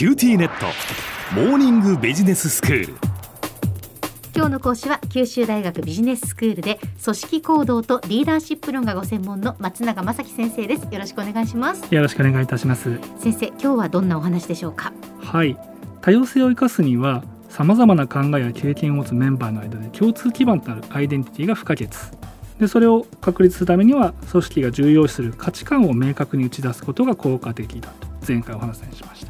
QTnet。モーニングビジネススクール。今日の講師は九州大学ビジネススクールで組織行動とリーダーシップ論がご専門の松永正樹先生です。よろしくお願いします。よろしくお願いいたします。先生今日はどんなお話でしょうか？はい。多様性を生かすには様々な考えや経験を持つメンバーの間で共通基盤となるアイデンティティが不可欠。でそれを確立するためには組織が重要視する価値観を明確に打ち出すことが効果的だと前回お話ししました。はい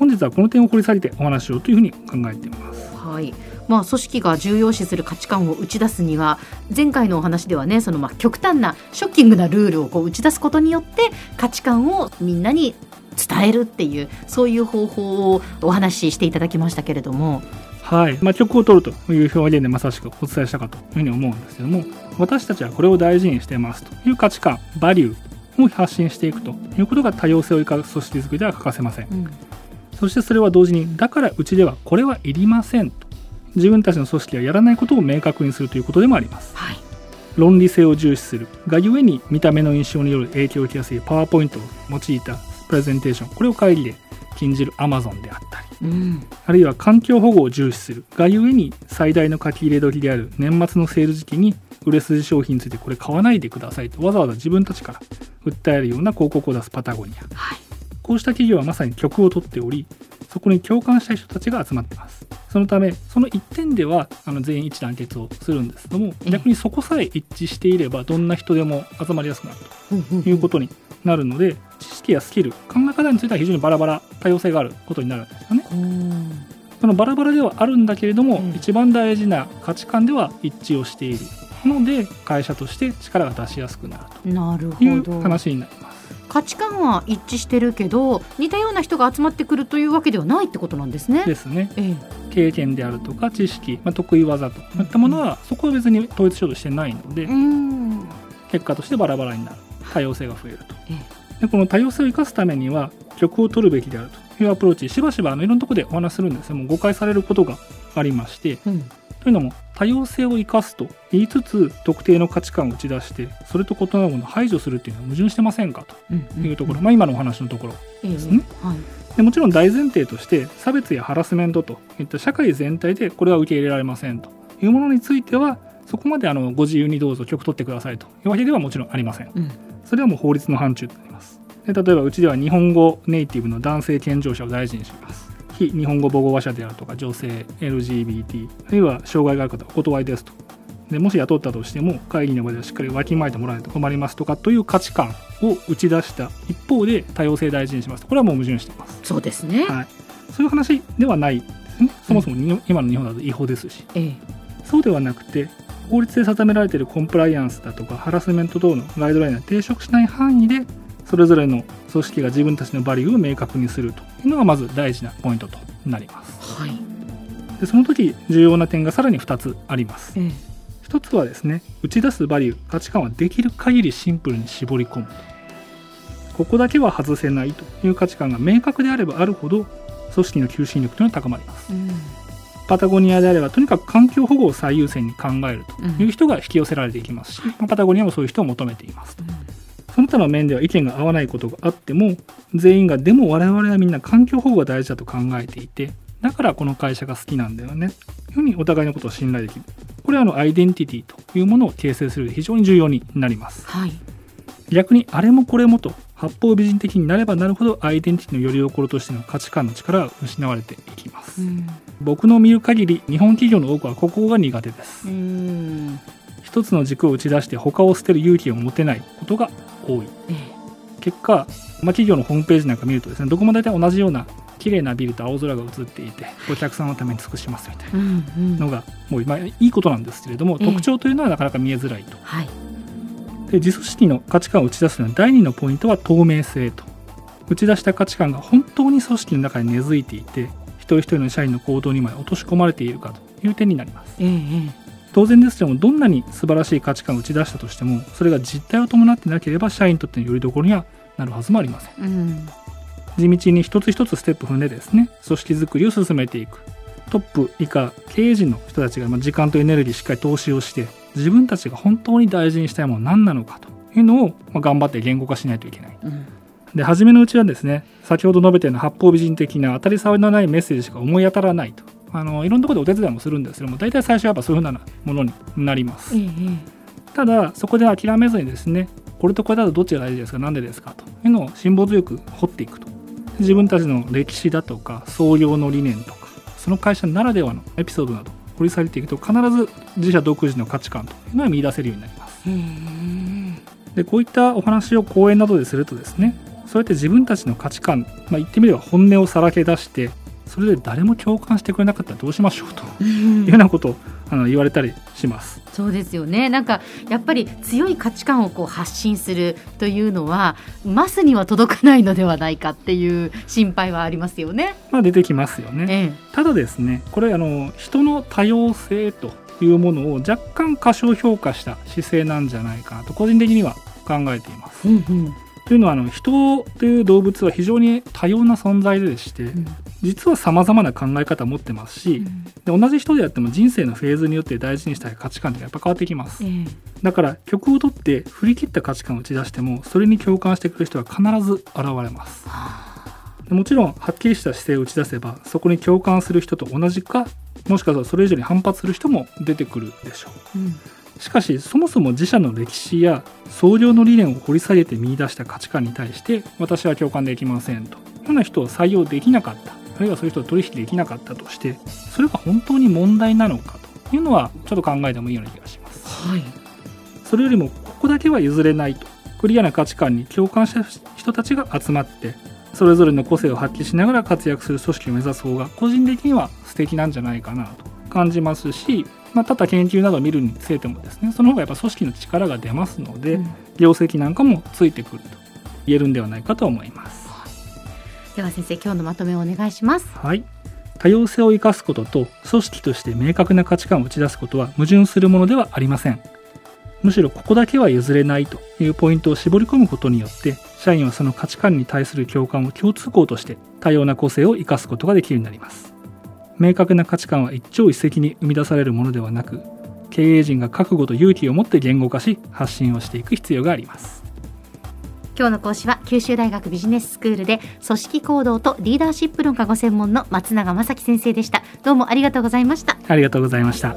本日はこの点を掘り下げてお話ししようというふうに考えています。はい。まあ、組織が重要視する価値観を打ち出すには前回のお話ではねそのまあ極端なショッキングなルールをこう打ち出すことによって価値観をみんなに伝えるっていうそういう方法をお話ししていただきましたけれども。はい、まあ、曲を取るという表現でまさしくお伝えしたかというふうに思うんですけども私たちはこれを大事にしてますという価値観バリューを発信していくということが多様性を生かす組織づくりでは欠かせません、うんそしてそれは同時にだからうちではこれはいりませんと。自分たちの組織がやらないことを明確にするということでもあります。はい。論理性を重視するがゆえに見た目の印象による影響を受けやすいパワーポイントを用いたプレゼンテーション。これを会議で禁じるアマゾンであったり。うん。あるいは環境保護を重視する。がゆえに最大の書き入れ時である年末のセール時期に売れ筋商品についてこれ買わないでくださいとわざわざ自分たちから訴えるような広告を出すパタゴニア。はいこうした企業はまさに曲を取っておりそこに共感したい人たちが集まっています。そのためその一点ではあの全員一致団結をするんですけどもええ。逆にそこさえ一致していればどんな人でも集まりやすくなるということになるので知識やスキル考え方については非常にバラバラ多様性があることになるんですよね。うん。そのバラバラではあるんだけれども、うん。一番大事な価値観では一致をしているので会社として力が出しやすくなるという話になります。価値観は一致してるけど似たような人が集まってくるというわけではないってことなんですね。ですね。ええ。経験であるとか知識、まあ、得意技といったものはそこは別に統一しようとしてないのでうん。結果としてバラバラになる。多様性が増えると。えでこの多様性を生かすためには曲を取るべきであるというアプローチしばしばあのいろんなところでお話しするんですがもう誤解されることがありましてうんというのも多様性を生かすと言いつつ特定の価値観を打ち出してそれと異なるものを排除するっていうのは矛盾してませんかうんというところ、まあ、今のお話のところですね。はい。でもちろん大前提として差別やハラスメントといった社会全体でこれは受け入れられませんというものについてはそこまであのご自由にどうぞ曲取ってくださいというわけではもちろんありません。うん。それはもう法律の範疇となります。で例えばうちでは日本語ネイティブの男性健常者を大事にします非日本語母語話者であるとか女性 LGBT あるいは障害がある方はお断りですと。でもし雇ったとしても会議の場ではしっかりわきまえてもらえないと困りますとかという価値観を打ち出した一方で多様性大事にしますと。これはもう矛盾しています。そうですね。はい、そういう話ではないですね。そもそもに今の日本だと違法ですし、ええ。そうではなくて、法律で定められているコンプライアンスだとかハラスメント等のガイドラインが抵触しない範囲で、それぞれの組織が自分たちのバリューを明確にするというのがまず大事なポイントとなります。はい。でその時重要な点がさらに2つあります。ええ一つはですね、打ち出すバリュー、価値観はできる限りシンプルに絞り込むと。ここだけは外せないという価値観が明確であればあるほど、組織の求心力というのは高まります。うんパタゴニアであれば、とにかく環境保護を最優先に考えるという人が引き寄せられていきますし、まあパタゴニアもそういう人を求めていますと。その他の面では意見が合わないことがあっても、全員がでも我々はみんな環境保護が大事だと考えていて、だからこの会社が好きなんだよね。というふうにお互いのことを信頼できる。これはあのアイデンティティというものを形成する非常に重要になります。はい。逆にあれもこれもと八方美人的になればなるほどアイデンティティのよりどころとしての価値観の力が失われていきます。うん僕の見る限り日本企業の多くはここが苦手です。うん一つの軸を打ち出して他を捨てる勇気を持てないことが多い。ええ。結果、まあ、企業のホームページなんか見るとですねどこも大体同じような綺麗なビルと青空が映っていてお客さんのために尽くしますみたいなのがもう、まあ、いいことなんですけれどもええ。特徴というのはなかなか見えづらいと。はい。で自組織の価値観を打ち出すのは第二のポイントは透明性と。打ち出した価値観が本当に組織の中に根付いていて一人一人の社員の行動にまで落とし込まれているかという点になります。えええ当然ですけどもどんなに素晴らしい価値観を打ち出したとしてもそれが実態を伴ってなければ社員にとってのよりどころにはなるはずもありません。えうん。地道に一つ一つステップ踏んでですね組織づくりを進めていく。トップ以下経営陣の人たちがまあ時間とエネルギーしっかり投資をして自分たちが本当に大事にしたいものは何なのかというのをまあ頑張って言語化しないといけない。うん。で初めのうちはですね先ほど述べたような八方美人的な当たり障りのないメッセージしか思い当たらないとあのいろんなところでお手伝いもするんですけども大体最初はやっぱそういうふうなものになります、ただそこで諦めずにですねこれとこれだとどっちが大事ですか？何でですか？というのを辛抱強く掘っていくと。自分たちの歴史だとか創業の理念とかその会社ならではのエピソードなど掘り下げていくと必ず自社独自の価値観というのが見出せるようになります。でこういったお話を講演などでするとですねそうやって自分たちの価値観、まあ、言ってみれば本音をさらけ出してそれで誰も共感してくれなかったらどうしましょうというようなことをあの言われたりします。そうですよねなんかやっぱり強い価値観をこう発信するというのはマスには届かないのではないかっていう心配はありますよね。まあ、出てきますよね。えただですねこれあの人の多様性というものを若干過小評価した姿勢なんじゃないかなと個人的には考えています。え、うんうんというのはあの人という動物は非常に多様な存在でして、うん実は様々な考え方を持ってますし、で同じ人であっても人生のフェーズによって大事にしたい価値観ってやっぱ変わってきます。ええ。だから曲を取って振り切った価値観を打ち出してもそれに共感してくる人は必ず現れます。でもちろんはっきりした姿勢を打ち出せばそこに共感する人と同じかもしかしたらそれ以上に反発する人も出てくるでしょう。ん。うしかしそもそも自社の歴史や創業の理念を掘り下げて見出した価値観に対して私は共感できませんと。いうような人を採用できなかったあるいはそういう人を取引できなかったとしてそれが本当に問題なのかというのはちょっと考えてもいいような気がします。はい。それよりもここだけは譲れないとクリアな価値観に共感した人たちが集まってそれぞれの個性を発揮しながら活躍する組織を目指す方が個人的には素敵なんじゃないかなと感じますし、まあ、ただ研究などを見るにつれてもですねその方がやっぱ組織の力が出ますので、うん。業績なんかもついてくると言えるんではないかと思います。では先生今日のまとめをお願いします。はい。多様性を生かすことと組織として明確な価値観を打ち出すことは矛盾するものではありません。むしろここだけは譲れないというポイントを絞り込むことによって社員はその価値観に対する共感を共通項として多様な個性を生かすことができるようになります。明確な価値観は一朝一夕に生み出されるものではなく経営陣が覚悟と勇気を持って言語化し発信をしていく必要があります。今日の講師は九州大学ビジネススクールで組織行動とリーダーシップ論がご専門の松永正樹先生でした。どうもありがとうございました。ありがとうございました